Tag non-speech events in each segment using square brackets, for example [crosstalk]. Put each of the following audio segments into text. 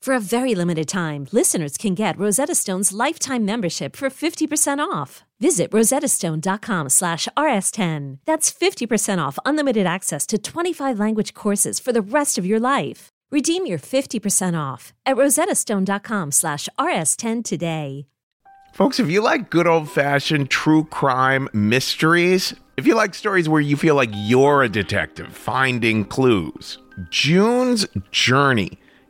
For a very limited time, listeners can get Rosetta Stone's lifetime membership for 50% off. Visit rosettastone.com slash rs10. That's 50% off unlimited access to 25 language courses for the rest of your life. Redeem your 50% off at rosettastone.com slash rs10 today. Folks, if you like good old fashioned true crime mysteries, if you like stories where you feel like you're a detective finding clues, June's Journey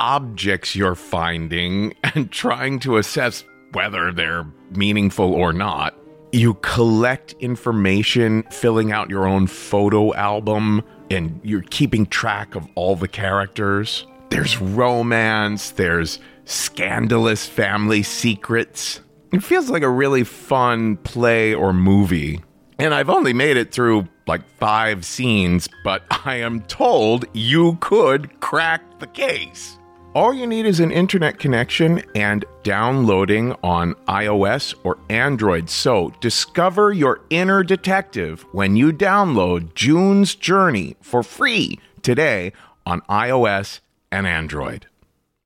objects you're finding [laughs] and trying to assess whether they're meaningful or not. You collect information, filling out your own photo album, and you're keeping track of all the characters. There's romance, there's scandalous family secrets. It feels like a really fun play or movie. And I've only made it through like five scenes, but [laughs] I am told you could crack the case. All you need is an internet connection and downloading on iOS or Android. So discover your inner detective when you download June's Journey for free today on iOS and Android.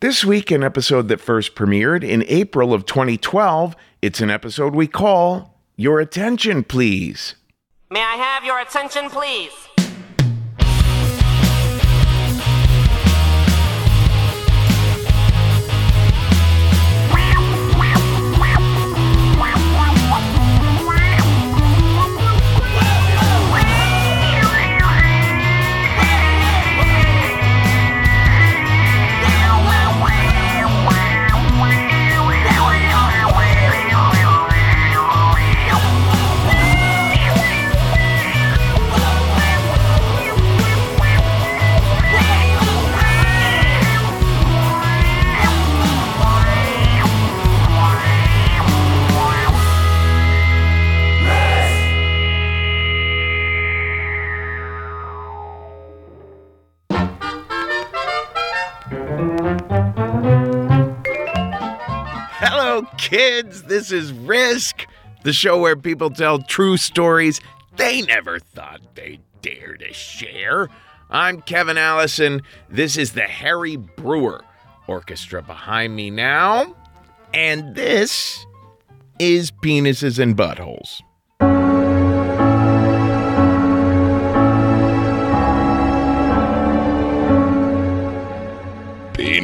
This week, an episode that first premiered in April of 2012, it's an episode we call Your Attention Please. May I have your attention, please? Kids. This is Risk, the show where people tell true stories they never thought they'd dare to share. I'm Kevin Allison. This is the Harry Brewer Orchestra behind me now. And this is Penises and Buttholes.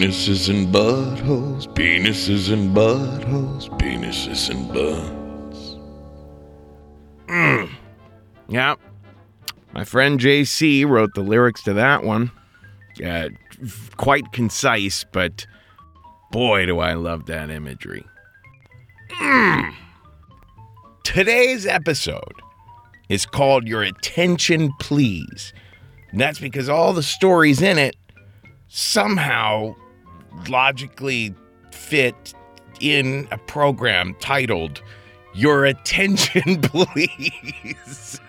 Penises and buttholes, penises and buttholes, penises and butts. Yeah. My friend JC wrote the lyrics to that one. Uh, quite concise, but boy, do I love that imagery. Mm. Today's episode is called Your Attention Please. And that's because all the stories in it somehow logically fit in a program titled Your Attention [laughs] Please.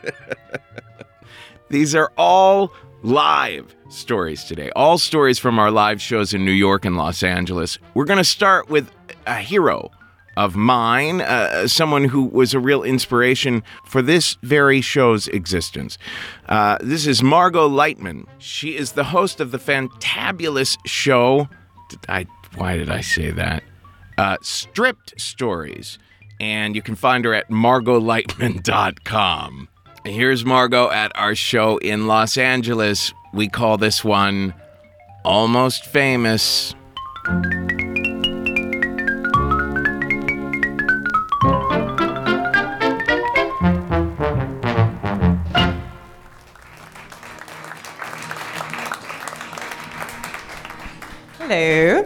These are all live stories today, all stories from our live shows in New York and Los Angeles. We're going to start with a hero of mine, uh, someone who was a real inspiration for this very show's existence. Uh, this is Margot Leitman. She is the host of the fantabulous show. I, why did I say that? Uh, Stripped Stories. And you can find her at margotleitman.com. Here's Margot at our show in Los Angeles. We call this one Almost Famous. Hello.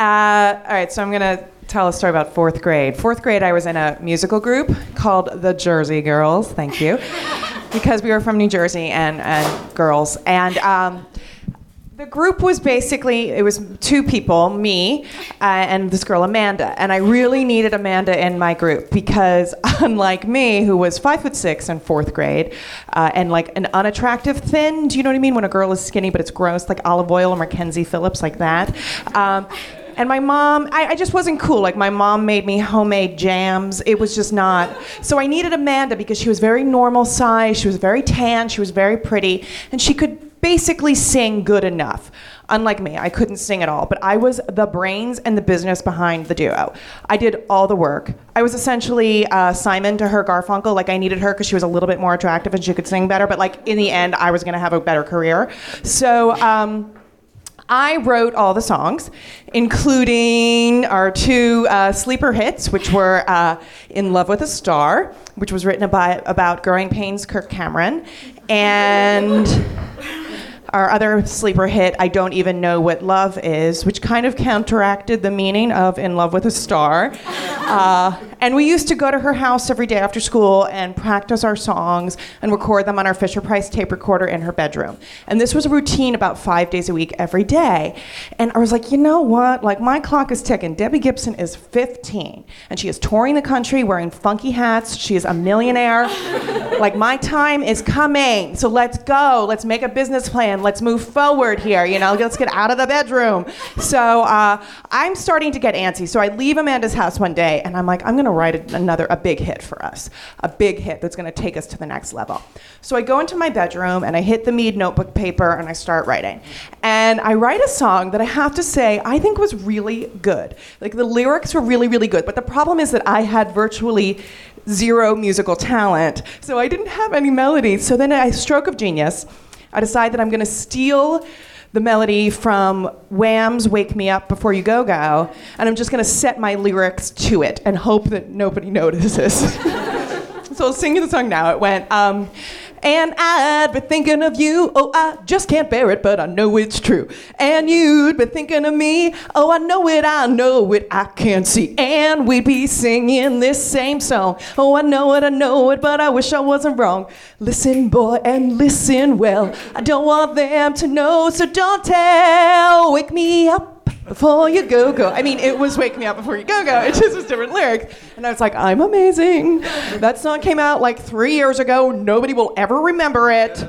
Uh, all right, so I'm going to tell a story about fourth grade. Fourth grade, I was in a musical group called the Jersey Girls. Thank you. [laughs] because we were from New Jersey and, and girls. And um, the group was basically it was two people me uh, and this girl amanda. And i really needed amanda in my group because [laughs] unlike me who was five foot six in fourth grade uh, and like an unattractive thin do you know what i mean? When a girl is skinny but it's gross like Olive Oyl or mackenzie phillips like that. Um, and my mom I, I, just wasn't cool. Like my mom made me homemade jams. It was just not so i needed amanda because she was very normal size. She was very tan. She was very pretty. And she could basically sing good enough. Unlike me, I couldn't sing at all, but I was the brains and the business behind the duo. I did all the work. I was essentially uh, Simon to her Garfunkel. Like I needed her because she was a little bit more attractive and she could sing better. But like in the end, I was going to have a better career. So. Um, I wrote all the songs, including our two uh, sleeper hits, which were uh, In Love with a Star, which was written about, about growing pains Kirk Cameron, and our other sleeper hit, I Don't Even Know What Love Is, which kind of counteracted the meaning of In Love with a Star. [laughs] Uh, and we used to go to her house every day after school and practice our songs and record them on our Fisher Price tape recorder in her bedroom. And this was a routine about five days a week every day. And I was like, you know what? Like, my clock is ticking. Debbie Gibson is 15, and she is touring the country wearing funky hats. She is a millionaire. [laughs] like, my time is coming. So let's go. Let's make a business plan. Let's move forward here. You know, let's get out of the bedroom. So uh, I'm starting to get antsy. So I leave Amanda's house one day, and I'm like, I'm going to write another a big hit for us, a big hit that's going to take us to the next level. So I go into my bedroom and I hit the Mead notebook paper and I start writing. And I write a song that I have to say I think was really good. Like the lyrics were really really good, but the problem is that I had virtually zero musical talent, so I didn't have any melody. So then I stroke of genius, I decide that I'm going to steal the melody from Wham's Wake Me Up Before You Go Go, and I'm just going to set my lyrics to it and hope that nobody [laughs] notices. [laughs] so I'll sing you the song now. It went, um, and I'd be thinking of you. Oh, I just can't bear it, but I know it's true. And you'd be thinking of me. Oh, I know it, I know it, I can't see. And we'd be singing this same song. Oh, I know it, I know it, but I wish I wasn't wrong. Listen, boy, and listen well. I don't want them to know, so don't tell. Wake me up before you go go. I mean, it was Wake Me Up Before You Go Go. It just was different lyrics. And I was like, I'm amazing. That song came out like three years ago. Nobody will ever remember it.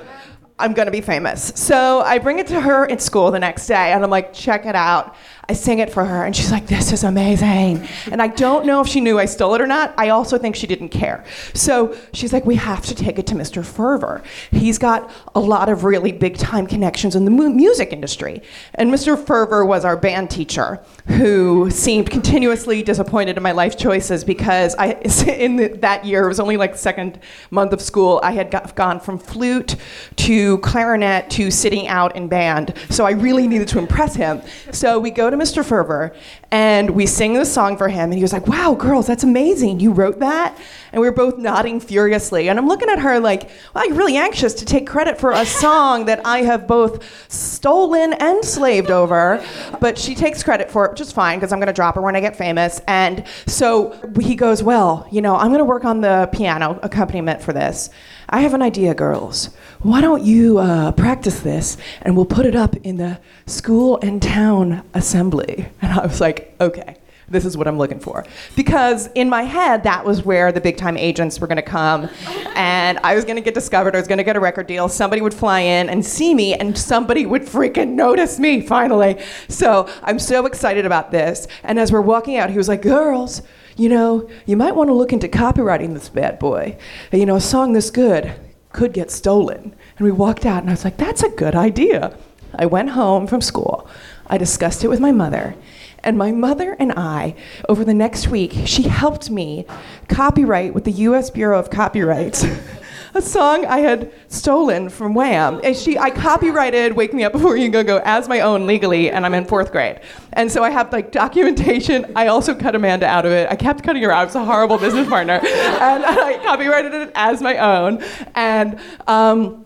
I'm gonna be famous. So I bring it to her in school the next day, and I'm like, check it out. I sing it for her, and she's like, This is amazing. And I don't know if she knew I stole it or not. I also think she didn't care. So she's like, We have to take it to Mr. Fervor. He's got a lot of really big time connections in the mu- music industry. And Mr. Fervor was our band teacher who seemed continuously disappointed in my life choices because I, [laughs] in the, that year, it was only like second month of school, I had got, gone from flute to clarinet to sitting out in band. So I really needed to impress him. So we go to Mr. Fervor and we sing the song for him, and he was like, Wow, girls, that's amazing. You wrote that? And we were both nodding furiously. And I'm looking at her like, Wow, you're really anxious to take credit for a [laughs] song that I have both stolen and slaved over. But she takes credit for it, which is fine because I'm going to drop her when I get famous. And so he goes, Well, you know, I'm going to work on the piano accompaniment for this. I have an idea, girls. Why don't you uh, practice this and we'll put it up in the school and town assembly? And I was like, okay, this is what I'm looking for. Because in my head, that was where the big time agents were gonna come and I was gonna get discovered, I was gonna get a record deal, somebody would fly in and see me, and somebody would freaking notice me finally. So I'm so excited about this. And as we're walking out, he was like, girls, you know, you might want to look into copywriting this bad boy. You know, a song this good could get stolen. And we walked out, and I was like, that's a good idea. I went home from school. I discussed it with my mother. And my mother and I, over the next week, she helped me copyright with the US Bureau of Copyrights. [laughs] a song I had stolen from Wham. And she, I copyrighted "Wake Me Up Before You Go Go" as my own legally, and I'm in fourth grade. And so I have like documentation. I also cut Amanda out of it. I kept cutting her out. I was a horrible business partner, [laughs] and I copyrighted it as my own. And um,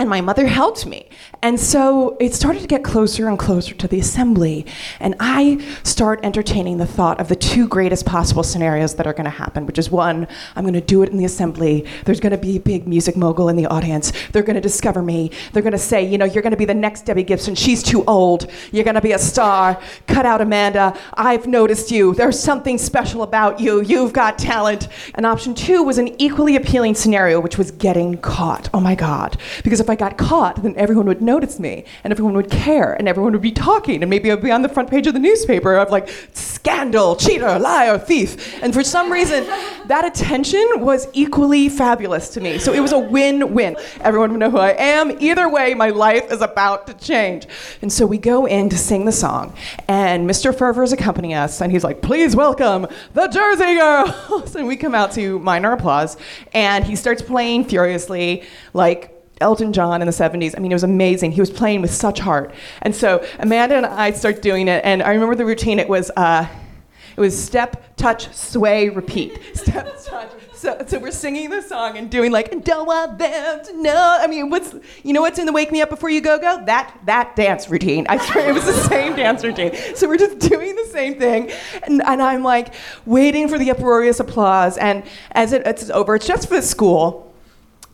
and my mother helped me. And so it started to get closer and closer to the assembly. And I start entertaining the thought of the two greatest possible scenarios that are going to happen, which is one, I'm going to do it in the assembly. There's going to be a big music mogul in the audience. They're going to discover me. They're going to say, you know, you're going to be the next Debbie Gibson. She's too old. You're going to be a star. Cut out Amanda. I've noticed you. There's something special about you. You've got talent. And option two was an equally appealing scenario, which was getting caught. Oh my God. Because if I got caught, then everyone would notice me and everyone would care and everyone would be talking and maybe I'd be on the front page of the newspaper of like scandal, cheater, liar, thief. And for some reason, [laughs] that attention was equally fabulous to me. So it was a win-win. Everyone would know who I am. Either way, my life is about to change. And so we go in to sing the song and Mr. Fervor is accompanying us and he's like, please welcome the Jersey Girls. [laughs] and we come out to minor applause and he starts playing furiously like Elton John in the 70s. I mean, it was amazing. He was playing with such heart. And so Amanda and I start doing it, and I remember the routine. It was, uh, it was step, touch, sway, repeat. [laughs] Step, touch. So, so we're singing the song and doing like, don't want them to know. I mean, what's, you know what's in the Wake Me Up Before You Go Go? That, that dance routine. I swear it was the same dance routine. So we're just doing the same thing. And, and I'm like waiting for the uproarious applause. And as it, it's over, it's just for the school.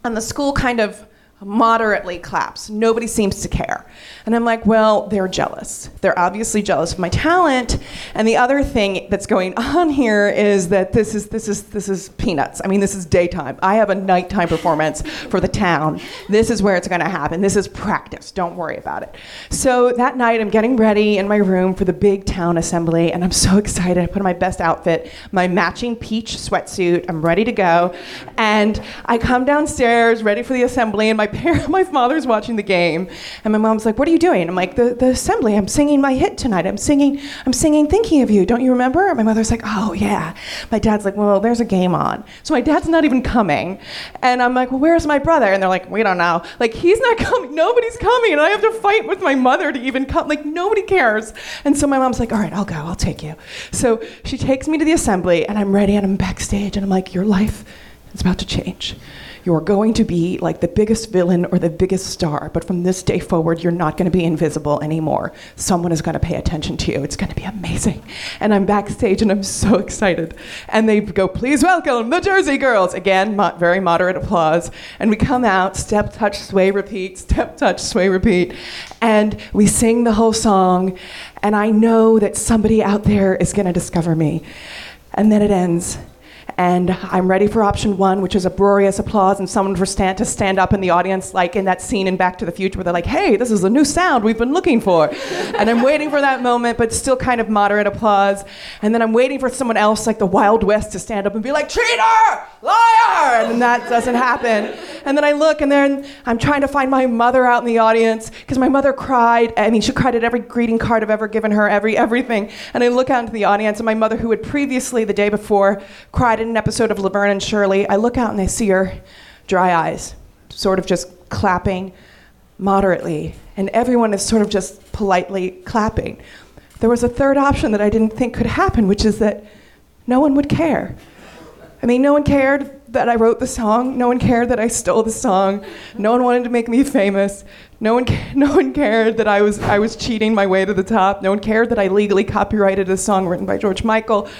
And the school kind of moderately claps. Nobody seems to care. And I'm like, well, they're jealous. They're obviously jealous of my talent. And the other thing that's going [laughs] on here is that this is this is this is peanuts. I mean, this is daytime. I have a nighttime performance for the town. This is where it's going to happen. This is practice. Don't worry about it. So that night I'm getting ready in my room for the big town assembly and I'm so [laughs] excited. I put on my best outfit, my matching peach sweatsuit. I'm ready to go. And I come downstairs ready for the assembly and my [laughs] parent, my father's watching the game, and my mom's like, "What are you doing?" I'm like, "The the assembly. I'm singing my hit tonight. I'm singing. I'm singing Thinking of You. Don't you remember?" My mother's like, "Oh yeah." My dad's like, "Well, there's a game on." So my dad's not even coming, and I'm like, "Well, where's my brother?" And they're like, "We don't know. Like he's not [laughs] coming. Nobody's coming, and I have to fight with my mother to even come. Like nobody cares." And so my mom's like, "All right, I'll go. I'll take you." So she takes me to the assembly, and I'm ready, and I'm backstage, and I'm like, "Your life is about to change." You're going to be like the biggest villain or the biggest star, but from this day forward, you're not going to be invisible anymore. Someone is going to pay attention to you. It's going to be amazing. And I'm backstage and I'm so excited. And they go, please welcome the Jersey Girls. Again, mo- very moderate applause. And we come out, step, touch, sway, repeat, step, touch, sway, repeat. And we sing the whole song. And I know that somebody out there is going to discover me. And then it ends and I'm ready for option one, which is uproarious applause and someone for stand to stand up in the audience, like in that scene in Back to the Future, where they're like, "Hey, this is a new sound we've been looking for," [laughs] and I'm waiting for that moment, but still kind of moderate applause, and then I'm waiting for someone else, like the Wild West, to stand up and be like, "Cheater, liar," and that doesn't happen, and then I look, and then I'm trying to find my mother out in the audience because my mother cried. I mean, she cried at every greeting card I've ever given her, every everything, and I look out into the audience, and my mother, who had previously the day before cried in an episode of Laverne and Shirley, I look out and I see her dry eyes, sort of just clapping moderately, and everyone is sort of just politely clapping. There was a third option that I didn't think could happen, which is that no one would care. I mean, no one cared that I wrote the song. No one cared that I stole the song. No one wanted to make me famous. No one, ca- [laughs] no one cared that I was, I was cheating my way to the top. No one cared that I legally copyrighted a song written by George Michael.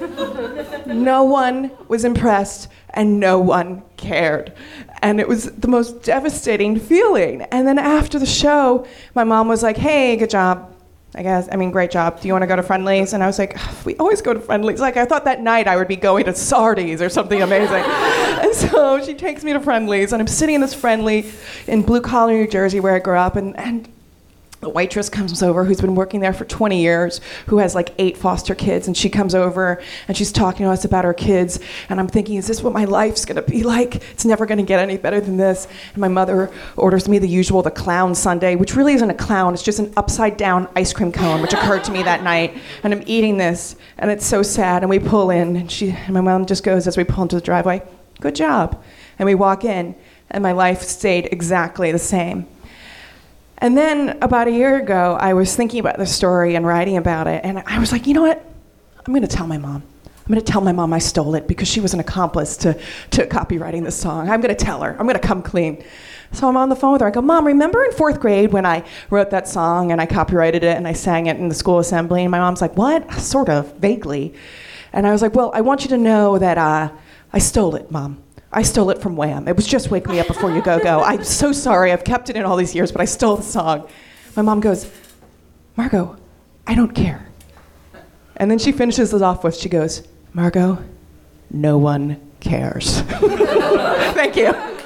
[laughs] no one was impressed and no one cared. And it was the most devastating feeling. And then after the show, my mom was like, hey, good job. I guess, I mean, great job. Do you want to go to Friendly's? And I was like, we always go to Friendly's. Like, I thought that night I would be going to Sardi's or something amazing. [laughs] and so she takes me to Friendly's, and I'm sitting in this Friendly in Blue Collar, New Jersey, where I grew up, and, and the waitress comes over who's been working there for 20 years who has like eight foster kids and she comes over and she's talking to us about her kids. And i'm thinking is this what my life's going to be like? It's never going to get any better than this. And my mother orders me the usual the clown sundae which really isn't a clown. It's just an upside down ice cream cone which occurred to me that night. And i'm eating this and it's so sad. And we pull in and she and my mom just goes as we pull into the driveway good job. And we walk in and my life stayed exactly the same and then about a year ago, I was thinking about the story and writing about it, and I was like, you know what? I'm going to tell my mom. I'm going to tell my mom I stole it because she was an accomplice to, to copywriting the song. I'm going to tell her. I'm going to come clean. So I'm on the phone with her. I go, Mom, remember in fourth grade when I wrote that song and I copyrighted it and I sang it in the school assembly? And my mom's like, What? Sort of, vaguely. And I was like, Well, I want you to know that uh, I stole it, Mom. I stole it from Wham. It was just Wake Me Up Before You Go Go. [laughs] I'm so sorry. I've kept it in all these years, but I stole the song. My mom goes, Margot, I don't care. And then she finishes it off with, she goes, Margot, no one cares. [laughs] Thank you.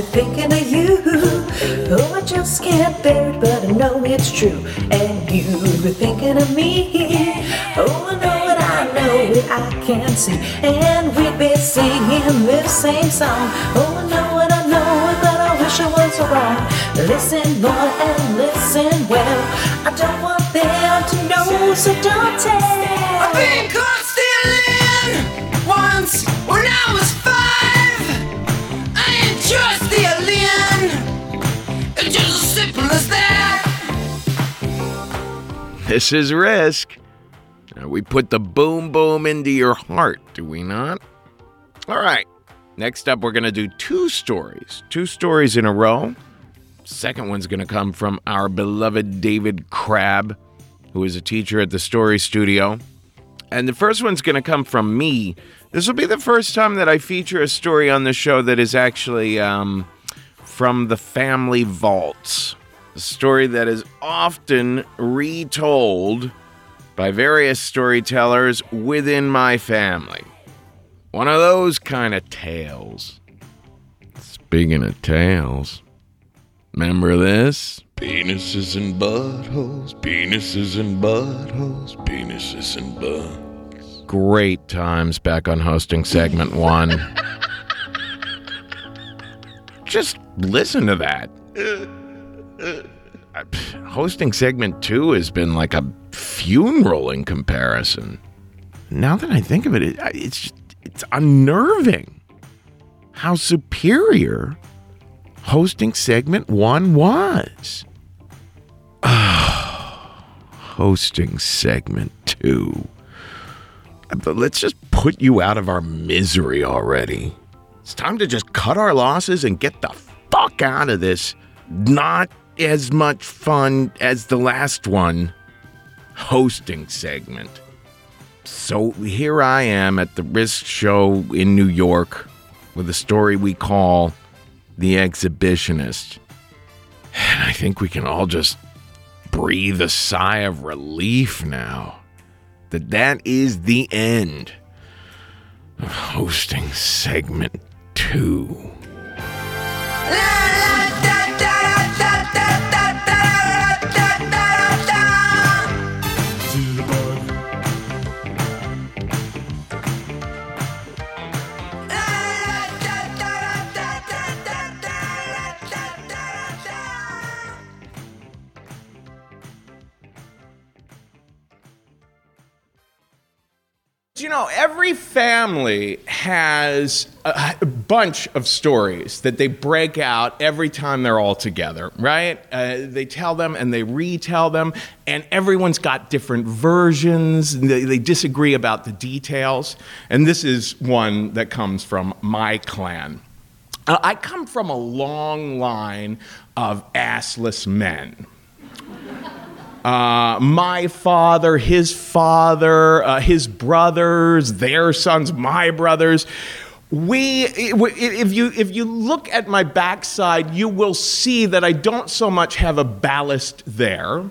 Been thinking of you. Oh, I just can't bear it, but I know it's true. And you've been thinking of me. Oh, I know it, I know it, I can see. And we've been singing this same song. Oh, I know it, I know it, but I wish I was wrong. Listen, boy, and listen well. I don't want them to know, so don't tell. Been caught This is Risk. We put the boom boom into your heart, do we not? All right. Next up, we're going to do two stories. Two stories in a row. Second one's going to come from our beloved David Crabb, who is a teacher at the Story Studio. And the first one's going to come from me. This will be the first time that I feature a story on the show that is actually um, from the family vaults. A story that is often retold by various storytellers within my family. One of those kind of tales. Speaking of tales, remember this? Penises and buttholes, penises and buttholes, penises and butts. Great times back on hosting segment one. [laughs] Just listen to that. [laughs] Uh, Hosting segment two has been like a funeral in comparison. Now that I think of it, it it's it's unnerving how superior hosting segment one was. [sighs] hosting segment two. But let's just put you out of our misery already. It's time to just cut our losses and get the fuck out of this. Not as much fun as the last one hosting segment. So here I am at the Risk Show in New York, with a story we call The Exhibitionist. And I think we can all just breathe a sigh of relief now that that is the end of hosting segment two. Know, every family has a, bunch of stories that they break out every time they're all together, right? Uh, they tell them and they retell them, and everyone's got different versions. They, they disagree about the details. And this is one that comes from my clan. Uh, I come from a long line of assless men. Uh, my father, his father, uh, his brothers, their sons, my brothers. We, if you if you look at my backside, you will see that I don't so much have a ballast there,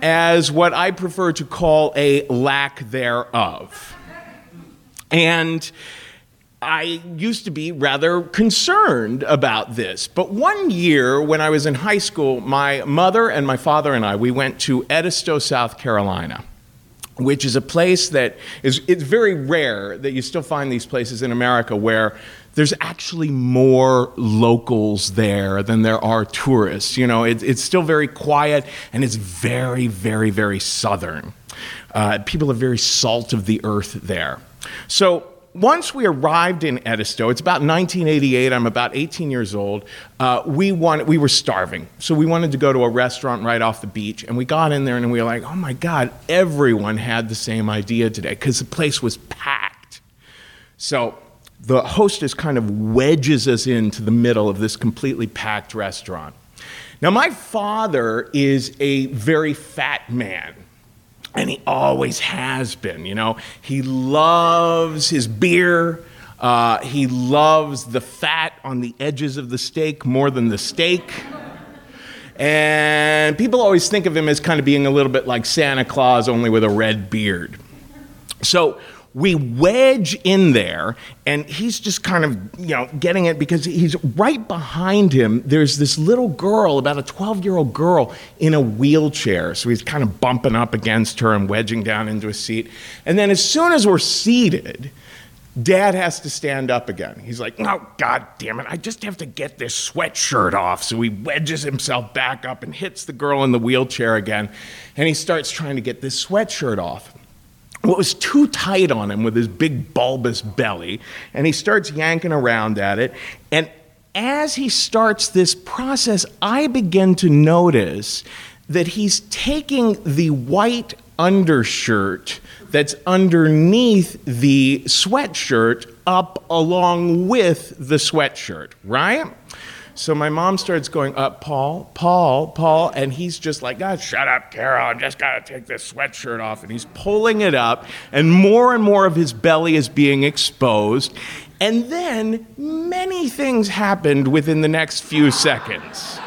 as what I prefer to call a lack thereof. And I used to be rather concerned about this. But one year when I was in high school, my mother and my father and I, we went to Edisto, South Carolina, which is a place that is it's very rare that you still find these places in America where there's actually more locals there than there are tourists. You know, it, it's still very quiet and it's very, very, very southern. Uh, people are very salt of the earth there. So once we arrived in Edisto, it's about 1988. I'm about 18 years old. Uh, we wanted, we were starving, so we wanted to go to a restaurant right off the beach. And we got in there, and we were like, "Oh my God!" Everyone had the same idea today because the place was packed. So the hostess kind of wedges us into the middle of this completely packed restaurant. Now, my father is a very fat man and he always has been. You know, he loves his beer. Uh, he loves the fat on the edges of the steak more than the steak. And people always think of him as kind of being a little bit like Santa Claus, only with a red beard. So we wedge in there, and he's just kind of, you know, getting it because he's right behind him. There's this little girl, about a 12 year old girl, in a wheelchair. So he's kind of bumping up against her and wedging down into a seat. And then as soon as we're seated, Dad has to stand up again. He's like, oh, God damn it, I just have to get this sweatshirt off. So he wedges himself back up and hits the girl in the wheelchair again. And he starts trying to get this sweatshirt off. It was too tight on him with his big bulbous belly, and he starts yanking around at it. And as he starts this process, I begin to notice that he's taking the white undershirt that's underneath the sweatshirt up along with the sweatshirt, right? So my mom starts going, up, Paul, Paul, Paul, and he's just like, God, shut up, Carol. I'm just gotta take this sweatshirt off. And he's pulling it up, and more and more of his belly is being exposed. And then many things happened within the next few seconds.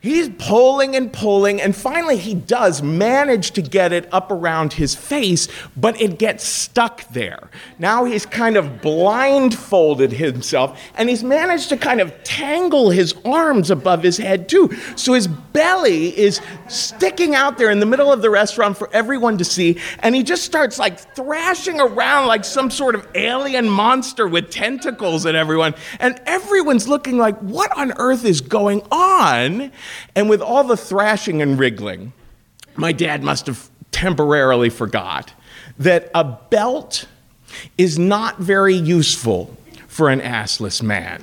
He's pulling and pulling, and finally he does manage to get it up around his face, but it gets stuck there. Now he's kind of blindfolded himself, and he's managed to kind of tangle his arms above his head too. So his belly is sticking out there in the middle of the restaurant for everyone to see, and he just starts like thrashing around like some sort of alien monster with tentacles at everyone. And everyone's looking like, what on earth is going on? And with all the thrashing and wriggling, my dad must have temporarily forgot that a belt is not very useful for an assless man.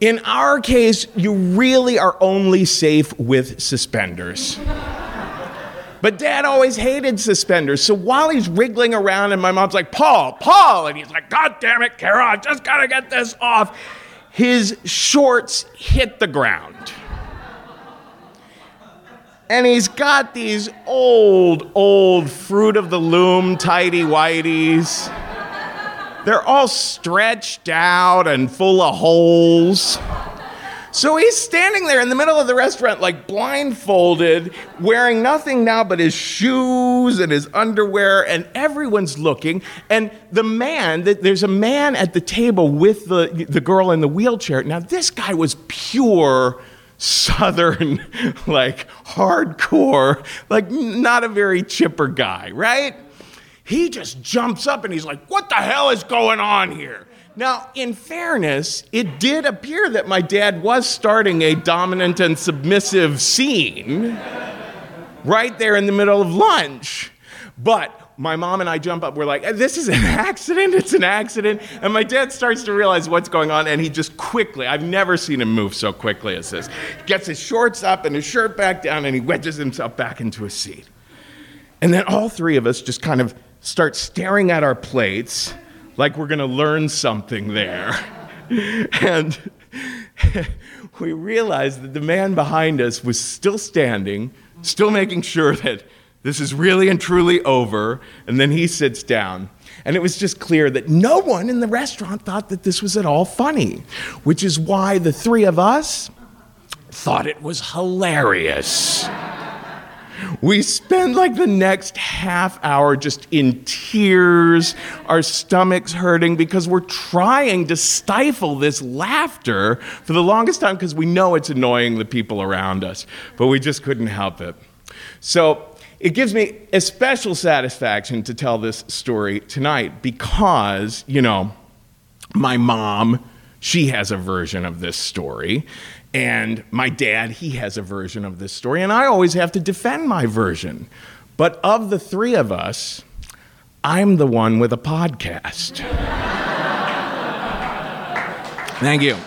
In our case, you really are only safe with suspenders. But dad always hated suspenders. So while he's wriggling around, and my mom's like, Paul, Paul, and he's like, God damn it, Carol, I just gotta get this off his shorts hit the ground. And he's got these old, old fruit of the loom tidy whities. They're all stretched out and full of holes. So he's standing there in the middle of the restaurant, like blindfolded, wearing nothing now but his shoes and his underwear, and everyone's looking. And the man, th- there's a man at the table with the, the girl in the wheelchair. Now, this guy was pure Southern, [laughs] like hardcore, like not a very chipper guy, right? He just jumps up and he's like, What the hell is going on here? Now, in fairness, it did appear that my dad was starting a dominant and submissive scene right there in the middle of lunch. But my mom and I jump up. We're like, this is an [laughs] accident. It's an accident. And my dad starts to realize what's going on. And he just quickly, I've never seen him move so quickly as this, gets his shorts up and his shirt back down and he wedges himself back into a seat. And then all three of us just kind of start staring at our plates like we're going to learn something there. [laughs] and [laughs] we realized that the man behind us was still standing, still making sure that this is really and truly over. And then he sits down. And it was just clear that no one in the restaurant thought that this was at all funny, which is why the three of us thought it was hilarious. We spend like the next half hour just in tears, our stomachs hurting because we're trying to stifle this laughter for the longest time because we know it's annoying the people around us, but we just couldn't help it. So it gives me a special satisfaction to tell this story tonight because, you know, my mom, she has a version of this story. And my dad, he has a version of this story, and I always have to defend my version. But of the three of us, I'm the one with a podcast. Thank you.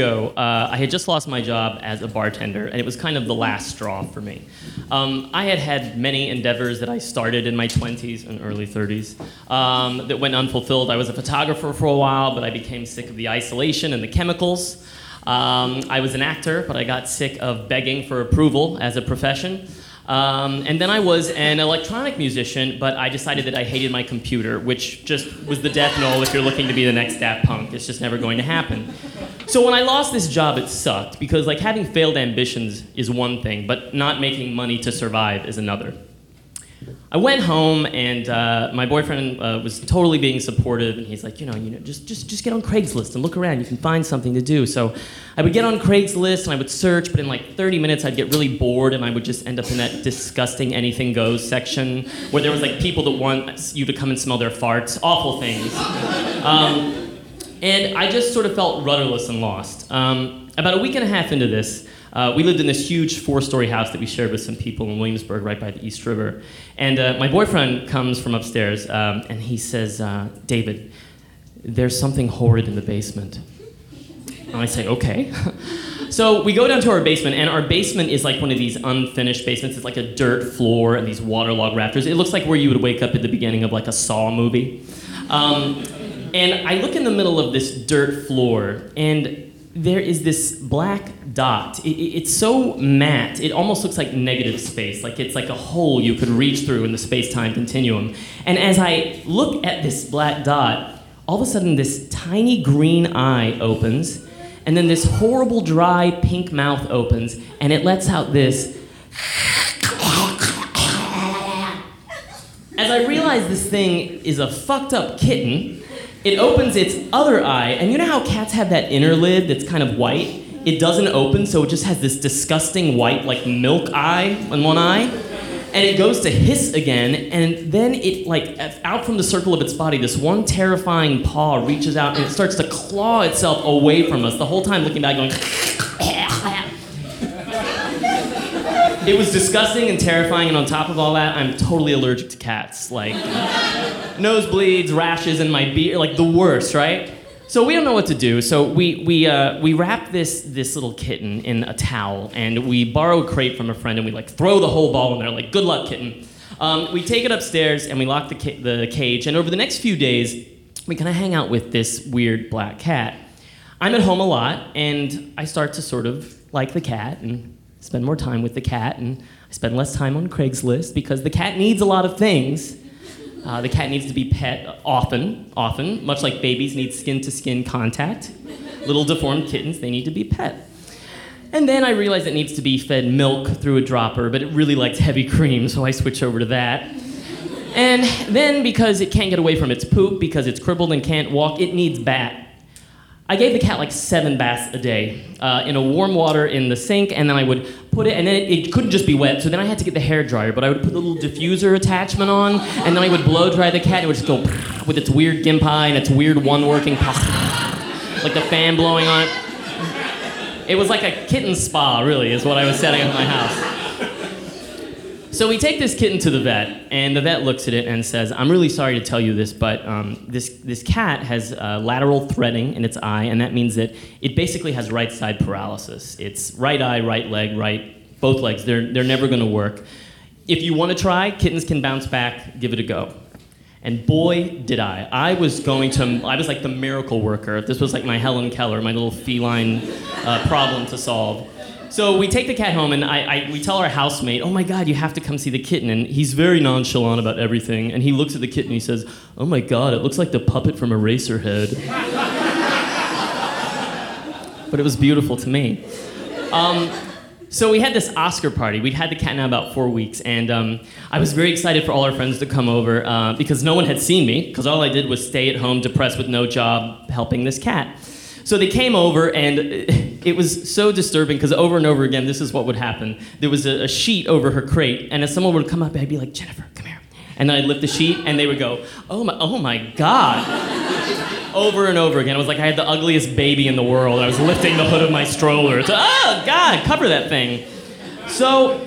Ago, uh, I had just lost my job as a bartender, and it was kind of the last straw for me. Um, I had had many endeavors that I started in my 20s and early 30s um, that went unfulfilled. I was a photographer for a while, but I became sick of the isolation and the chemicals. Um, I was an actor, but I got sick of begging for approval as a profession. Um, and then I was an electronic musician, but I decided that I hated my computer, which just was the death knell if you're looking to be the next Daft Punk. It's just never going to happen. So when I lost this job, it sucked because like having failed ambitions is one thing, but not making money to survive is another. I went home and uh, my boyfriend uh, was totally being supportive, and he's like, you know, you know, just just just get on Craigslist and look around. You can find something to do. So I would get on Craigslist and I would search, but in like 30 minutes I'd get really bored, and I would just end up in that disgusting anything goes section where there was like people that want you to come and smell their farts, awful things. Um, and I just sort of felt rudderless and lost. Um, about a week and a half into this, uh, we lived in this huge four-story house that we shared with some people in Williamsburg, right by the East River. And uh, my boyfriend comes from upstairs, um, and he says, uh, "David, there's something horrid in the basement." And I say, "Okay." [laughs] so we go down to our basement, and our basement is like one of these unfinished basements. It's like a dirt floor and these waterlogged rafters. It looks like where you would wake up at the beginning of like a Saw movie. Um, and I look in the middle of this dirt floor, and there is this black dot. It, it- it's so matte, it almost looks like negative space, like it's like a hole you could reach through in the space time continuum. And as I look at this black dot, all of a sudden this tiny green eye opens, and then this horrible dry pink mouth opens, and it lets out this. [laughs] As I realize this thing is a fucked up kitten, it opens its other eye, and you know how cats have that inner lid that's kind of white? It doesn't open, so it just has this disgusting white, like milk eye in one eye. And it goes to hiss again, and then it, like, out from the circle of its body, this one terrifying paw reaches out and it starts to claw itself away from us, the whole time looking back, going, [laughs] It was disgusting and terrifying, and on top of all that, I'm totally allergic to cats. Like, [laughs] nosebleeds, rashes in my beard, like the worst, right? So we don't know what to do. So we we uh, we wrap this this little kitten in a towel, and we borrow a crate from a friend, and we like throw the whole ball in there. Like, good luck, kitten. Um, we take it upstairs, and we lock the ca- the cage. And over the next few days, we kind of hang out with this weird black cat. I'm at home a lot, and I start to sort of like the cat and spend more time with the cat, and I spend less time on Craigslist because the cat needs a lot of things. Uh, the cat needs to be pet often, often, much like babies need skin to skin contact. Little deformed kittens, they need to be pet. And then I realize it needs to be fed milk through a dropper, but it really likes heavy cream, so I switch over to that. And then, because it can't get away from its poop, because it's crippled and can't walk, it needs bat. I gave the cat like seven baths a day uh, in a warm water in the sink, and then I would put it, and then it, it couldn't just be wet, so then I had to get the hair dryer, but I would put the little diffuser attachment on, and then I would blow dry the cat, and it would just go with its weird gimp eye and its weird one working, like the fan blowing on it. It was like a kitten spa, really, is what I was setting up in my house. So we take this kitten to the vet, and the vet looks at it and says, "I'm really sorry to tell you this, but um, this this cat has uh, lateral threading in its eye, and that means that it basically has right side paralysis. It's right eye, right leg, right both legs. They're they're never going to work. If you want to try, kittens can bounce back. Give it a go." And boy, did I. I was going to, I was like the miracle worker. This was like my Helen Keller, my little feline uh, problem to solve. So we take the cat home, and I, I, we tell our housemate, "Oh my God, you have to come see the kitten." And he's very nonchalant about everything. And he looks at the kitten, and he says, "Oh my God, it looks like the puppet from Eraserhead." [laughs] but it was beautiful to me. Um, so we had this Oscar party. We'd had the cat now about four weeks, and um, I was very excited for all our friends to come over uh, because no one had seen me, because all I did was stay at home, depressed with no job, helping this cat. So they came over, and [laughs] it was so disturbing because over and over again, this is what would happen. There was a, a sheet over her crate, and as someone would come up, I'd be like, Jennifer, come here. And then I'd lift the sheet, and they would go, Oh my, oh my God. [laughs] over and over again. It was like I had the ugliest baby in the world. I was lifting the hood of my stroller. Oh God, cover that thing. So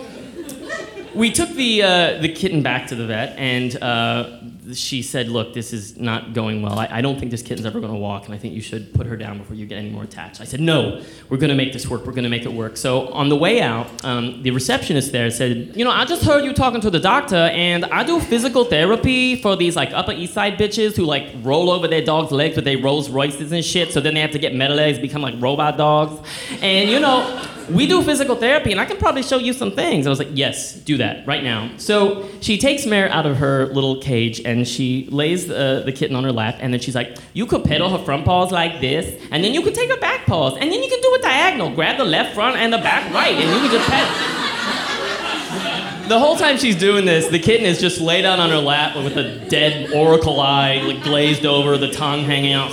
we took the uh, the kitten back to the vet, and uh, she said, "Look, this is not going well. I, I don't think this kitten's ever going to walk, and I think you should put her down before you get any more attached." I said, "No, we're going to make this work. We're going to make it work." So on the way out, um, the receptionist there said, "You know, I just heard you talking to the doctor, and I do physical therapy for these like Upper East Side bitches who like roll over their dog's legs with their Rolls Royces and shit. So then they have to get metal legs, become like robot dogs, and you know." We do physical therapy and I can probably show you some things. I was like, yes, do that right now. So she takes Mare out of her little cage and she lays the, the kitten on her lap and then she's like, you could pedal her front paws like this and then you could take her back paws and then you can do a diagonal. Grab the left front and the back right and you can just pedal. [laughs] The whole time she's doing this, the kitten is just laid out on her lap with a dead oracle eye, like glazed over, the tongue hanging out.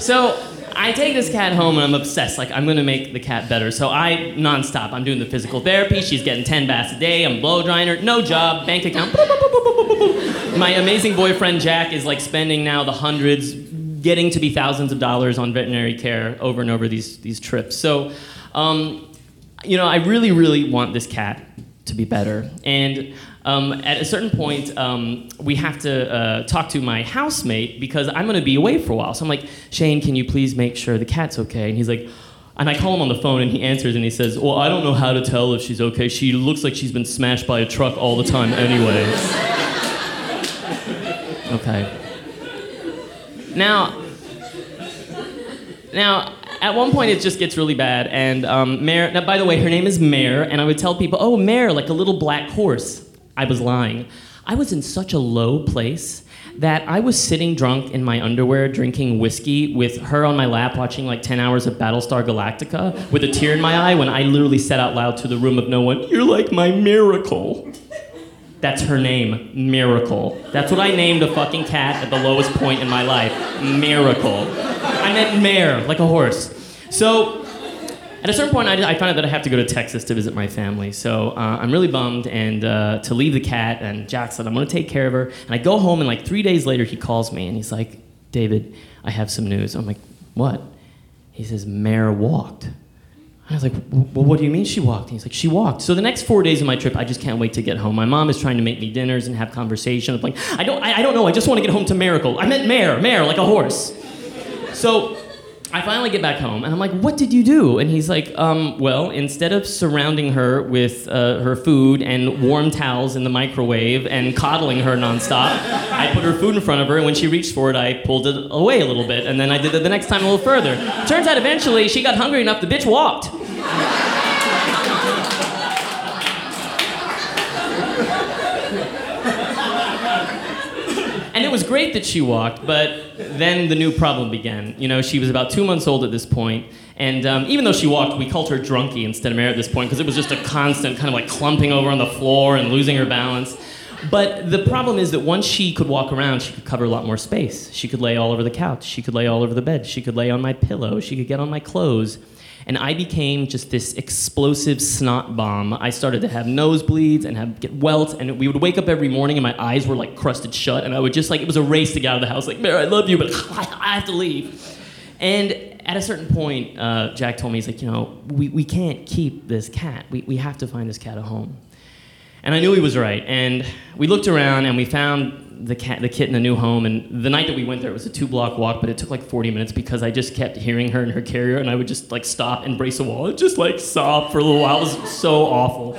So I take this cat home and I'm obsessed. Like, I'm gonna make the cat better. So I, nonstop, I'm doing the physical therapy. She's getting 10 baths a day. I'm blow drying her. No job, bank account. My amazing boyfriend Jack is like spending now the hundreds, getting to be thousands of dollars on veterinary care over and over these, these trips. So, um, you know, I really, really want this cat to be better. And um, at a certain point, um, we have to uh, talk to my housemate because I'm going to be away for a while. So I'm like, Shane, can you please make sure the cat's okay? And he's like, and I call him on the phone and he answers and he says, Well, I don't know how to tell if she's okay. She looks like she's been smashed by a truck all the time, anyways. [laughs] okay. Now, Now, at one point, it just gets really bad, and um, Mare. Now, by the way, her name is Mare, and I would tell people, "Oh, Mare, like a little black horse." I was lying. I was in such a low place that I was sitting drunk in my underwear, drinking whiskey with her on my lap, watching like 10 hours of Battlestar Galactica, with a tear in my eye, when I literally said out loud to the room of no one, "You're like my miracle." That's her name, Miracle. That's what I named a fucking cat at the lowest point in my life, Miracle. I meant mare, like a horse. So, at a certain point, I, I found out that I have to go to Texas to visit my family. So uh, I'm really bummed and uh, to leave the cat. And Jack said, I'm going to take care of her. And I go home, and like three days later, he calls me and he's like, David, I have some news. I'm like, what? He says, Mare walked. I was like, well, what do you mean she walked? He's like, she walked. So the next four days of my trip, I just can't wait to get home. My mom is trying to make me dinners and have conversation. I'm like, I don't, I, I don't know. I just want to get home to Miracle. I meant mare, mare, like a horse. So I finally get back home, and I'm like, what did you do? And he's like, um, well, instead of surrounding her with uh, her food and warm towels in the microwave and coddling her nonstop, I put her food in front of her, and when she reached for it, I pulled it away a little bit, and then I did it the next time a little further. Turns out eventually she got hungry enough, the bitch walked. It was great that she walked, but then the new problem began. You know, she was about two months old at this point, and um, even though she walked, we called her drunkie instead of Mare at this point because it was just a constant kind of like clumping over on the floor and losing her balance. But the problem is that once she could walk around, she could cover a lot more space. She could lay all over the couch. She could lay all over the bed. She could lay on my pillow. She could get on my clothes. And I became just this explosive snot bomb. I started to have nosebleeds and have get welts, and we would wake up every morning and my eyes were like crusted shut, and I would just like it was a race to get out of the house. Like, Mare, I love you, but [laughs] I have to leave. And at a certain point, uh, Jack told me, he's like, you know, we, we can't keep this cat. We, we have to find this cat a home. And I knew he was right. And we looked around and we found the cat, the kitten, a new home. And the night that we went there, it was a two-block walk, but it took like 40 minutes because I just kept hearing her in her carrier, and I would just like stop and brace a wall and just like sob for a little while. It was so awful.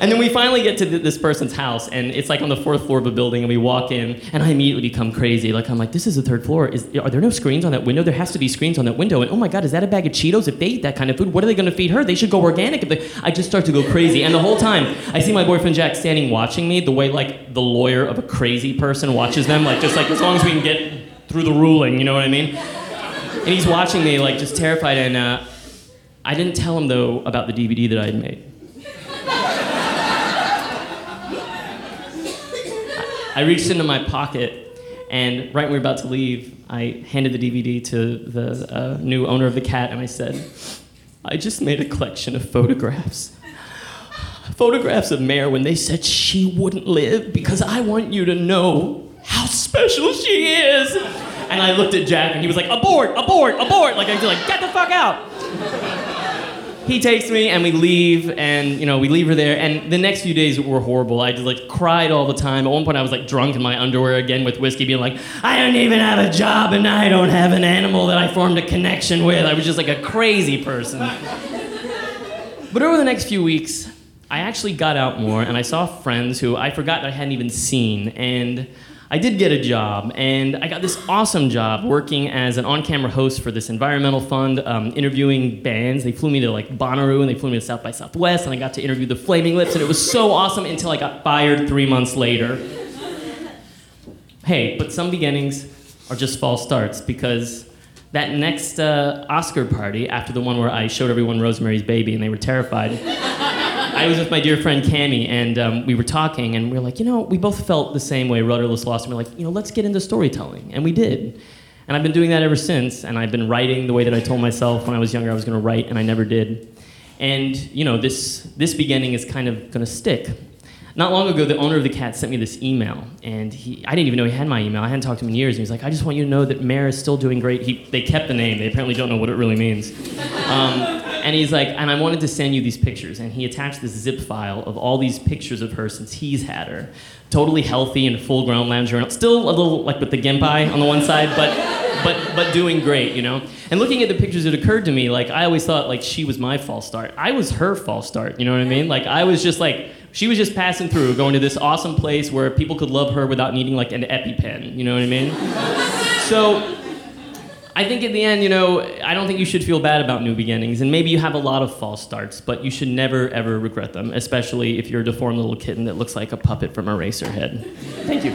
And then we finally get to th- this person's house, and it's like on the fourth floor of a building, and we walk in, and I immediately become crazy. Like I'm like, this is the third floor. Is are there no screens on that window? There has to be screens on that window. And oh my God, is that a bag of Cheetos? If they eat that kind of food, what are they going to feed her? They should go organic. If they... I just start to go crazy, and the whole time I see my boyfriend Jack standing watching me, the way like the lawyer of a crazy person watches them, like just like as long as we can get through the ruling, you know what I mean? And he's watching me like just terrified, and uh, I didn't tell him though about the DVD that I had made. I reached into my pocket, and right when we were about to leave, I handed the DVD to the uh, new owner of the cat, and I said, I just made a collection of photographs. Photographs of Mare when they said she wouldn't live because I want you to know how special she is. And I looked at Jack and he was like, abort, abort, abort. Like I was like, get the fuck out. He takes me and we leave and you know we leave her there. And the next few days were horrible. I just like cried all the time. At one point i was like drunk in my underwear again with whiskey being like i don't even have a job and i don't have an animal that i formed a connection with. I was just like a crazy person. But over the next few weeks i actually got out more and i saw friends who i forgot i hadn't even seen and I did get a job, and I got this awesome job working as an on-camera host for this environmental fund, um, interviewing bands. They flew me to like Bonnaroo, and they flew me to South by Southwest, and I got to interview the Flaming Lips, and it was so awesome until I got fired three months later. Hey, but some beginnings are just false starts because that next uh, Oscar party, after the one where I showed everyone Rosemary's Baby and they were terrified. I was with my dear friend Cami, and um, we were talking, and we were like, you know, we both felt the same way, rudderless lost, and we are like, you know, let's get into storytelling, and we did. And I've been doing that ever since, and I've been writing the way that I told myself when I was younger I was going to write, and I never did. And you know, this this beginning is kind of going to stick. Not long ago, the owner of the cat sent me this email, and he, I didn't even know he had my email. I hadn't talked to him in years, and he's like, I just want you to know that Mare is still doing great. He, they kept the name. They apparently don't know what it really means. [laughs] Um, and he's like, and I wanted to send you these pictures. And he attached this zip file of all these pictures of her since he's had her. Totally healthy and full grown lingerie. Still a little like with the gimpi on the one side, but but but doing great, you know? And looking at the pictures, it occurred to me, like I always thought like she was my false start. I was her false start, you know what I mean? Like I was just like she was just passing through, going to this awesome place where people could love her without needing like an EpiPen, you know what I mean? so I think at the end, you know, I don't think you should feel bad about new beginnings, and maybe you have a lot of false starts, but you should never ever regret them, especially if you're a deformed little kitten that looks like a puppet from Eraserhead. Thank you.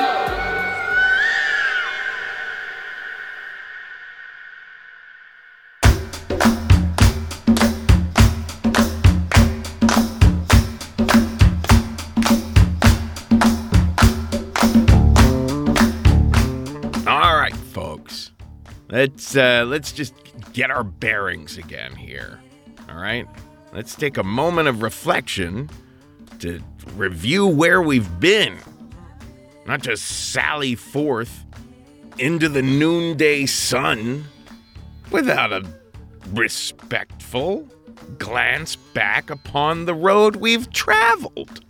Let's uh, let's just get our bearings again here. All right. Let's take a moment of reflection to review where we've been. Not just sally forth into the noonday sun without a respectful glance back upon the road we've traveled.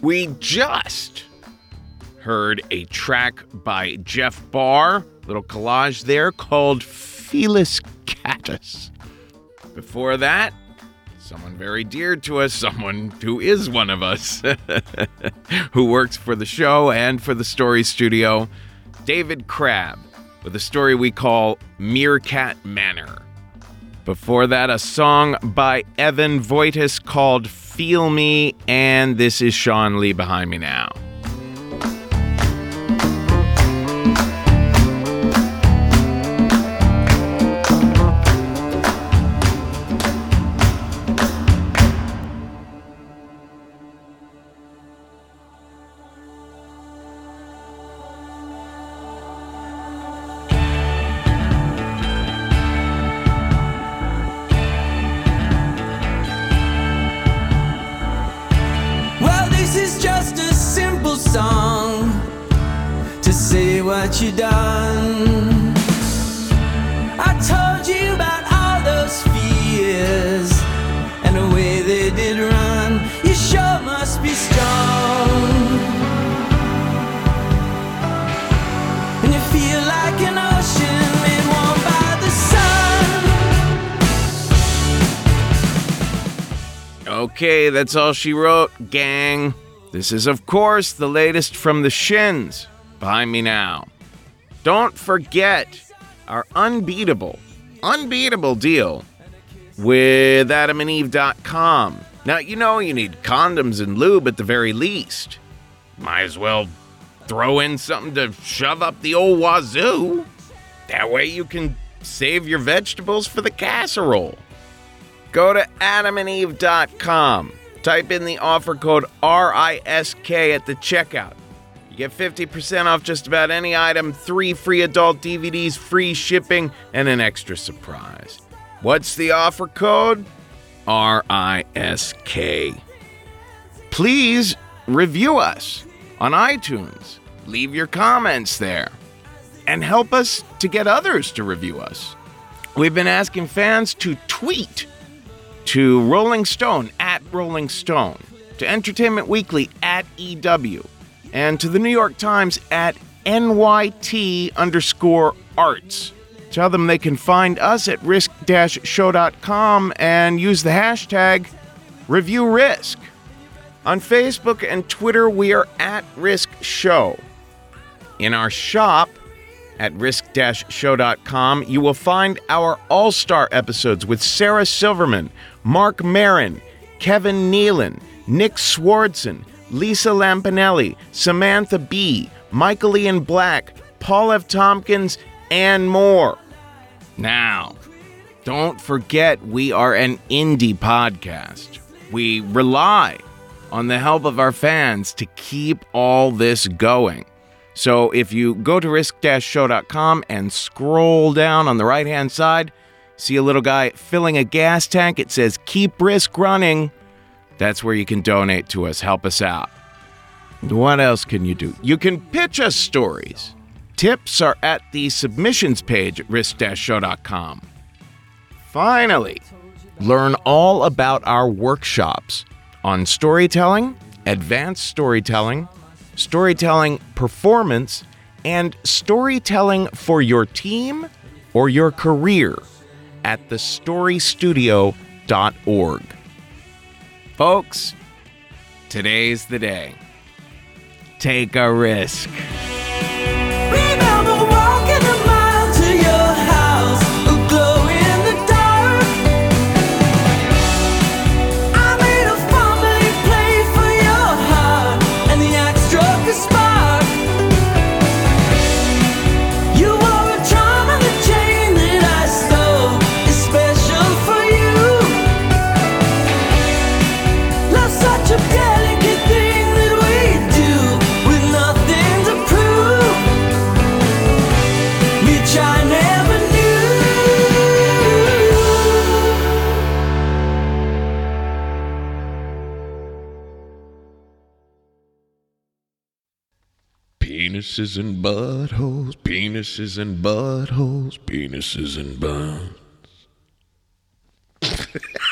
We just heard a track by Jeff Barr, little collage there called Felis Catus. Before that, someone very dear to us, someone who is one of us, [laughs] who works for the show and for the Story Studio, David Crabb, with a story we call Meerkat Manor. Before that, a song by Evan Voytas called Feel Me, and this is Sean Lee behind me now. That's all she wrote, gang. This is, of course, the latest from the Shins. Behind me now. Don't forget our unbeatable, unbeatable deal with adamandeve.com. Now, you know you need condoms and lube at the very least. Might as well throw in something to shove up the old wazoo. That way you can save your vegetables for the casserole. Go to adamandeve.com. Type in the offer code RISK at the checkout. You get 50% off just about any item, three free adult DVDs, free shipping, and an extra surprise. What's the offer code? RISK. Please review us on iTunes. Leave your comments there and help us to get others to review us. We've been asking fans to tweet to Rolling Stone at Rolling Stone, to Entertainment Weekly at EW, and to the New York Times at NYT underscore arts. Tell them they can find us at risk show.com and use the hashtag review risk. On Facebook and Twitter, we are at Risk Show. In our shop at risk-show.com, you will find our all-star episodes with Sarah Silverman, Marc Maron, Kevin Nealon, Nick Swardson, Lisa Lampanelli, Samantha Bee, Michael Ian Black, Paul F. Tompkins, and more. Now, don't forget we are an indie podcast. We rely on the help of our fans to keep all this going. So if you go to risk-show.com and scroll down on the right-hand side, see a little guy filling a gas tank. It says keep risk running. That's where you can donate to us, help us out. What else can you do? You can pitch us stories. Tips are at the submissions page at risk-show.com. Finally, learn all about our workshops on storytelling, advanced storytelling, storytelling performance, and storytelling for your team or your career at thestorystudio.org. Folks, today's the day. Take a risk. Penises and buttholes, penises and buttholes, penises and butt. [laughs]